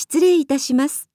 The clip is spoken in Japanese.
失礼いたします。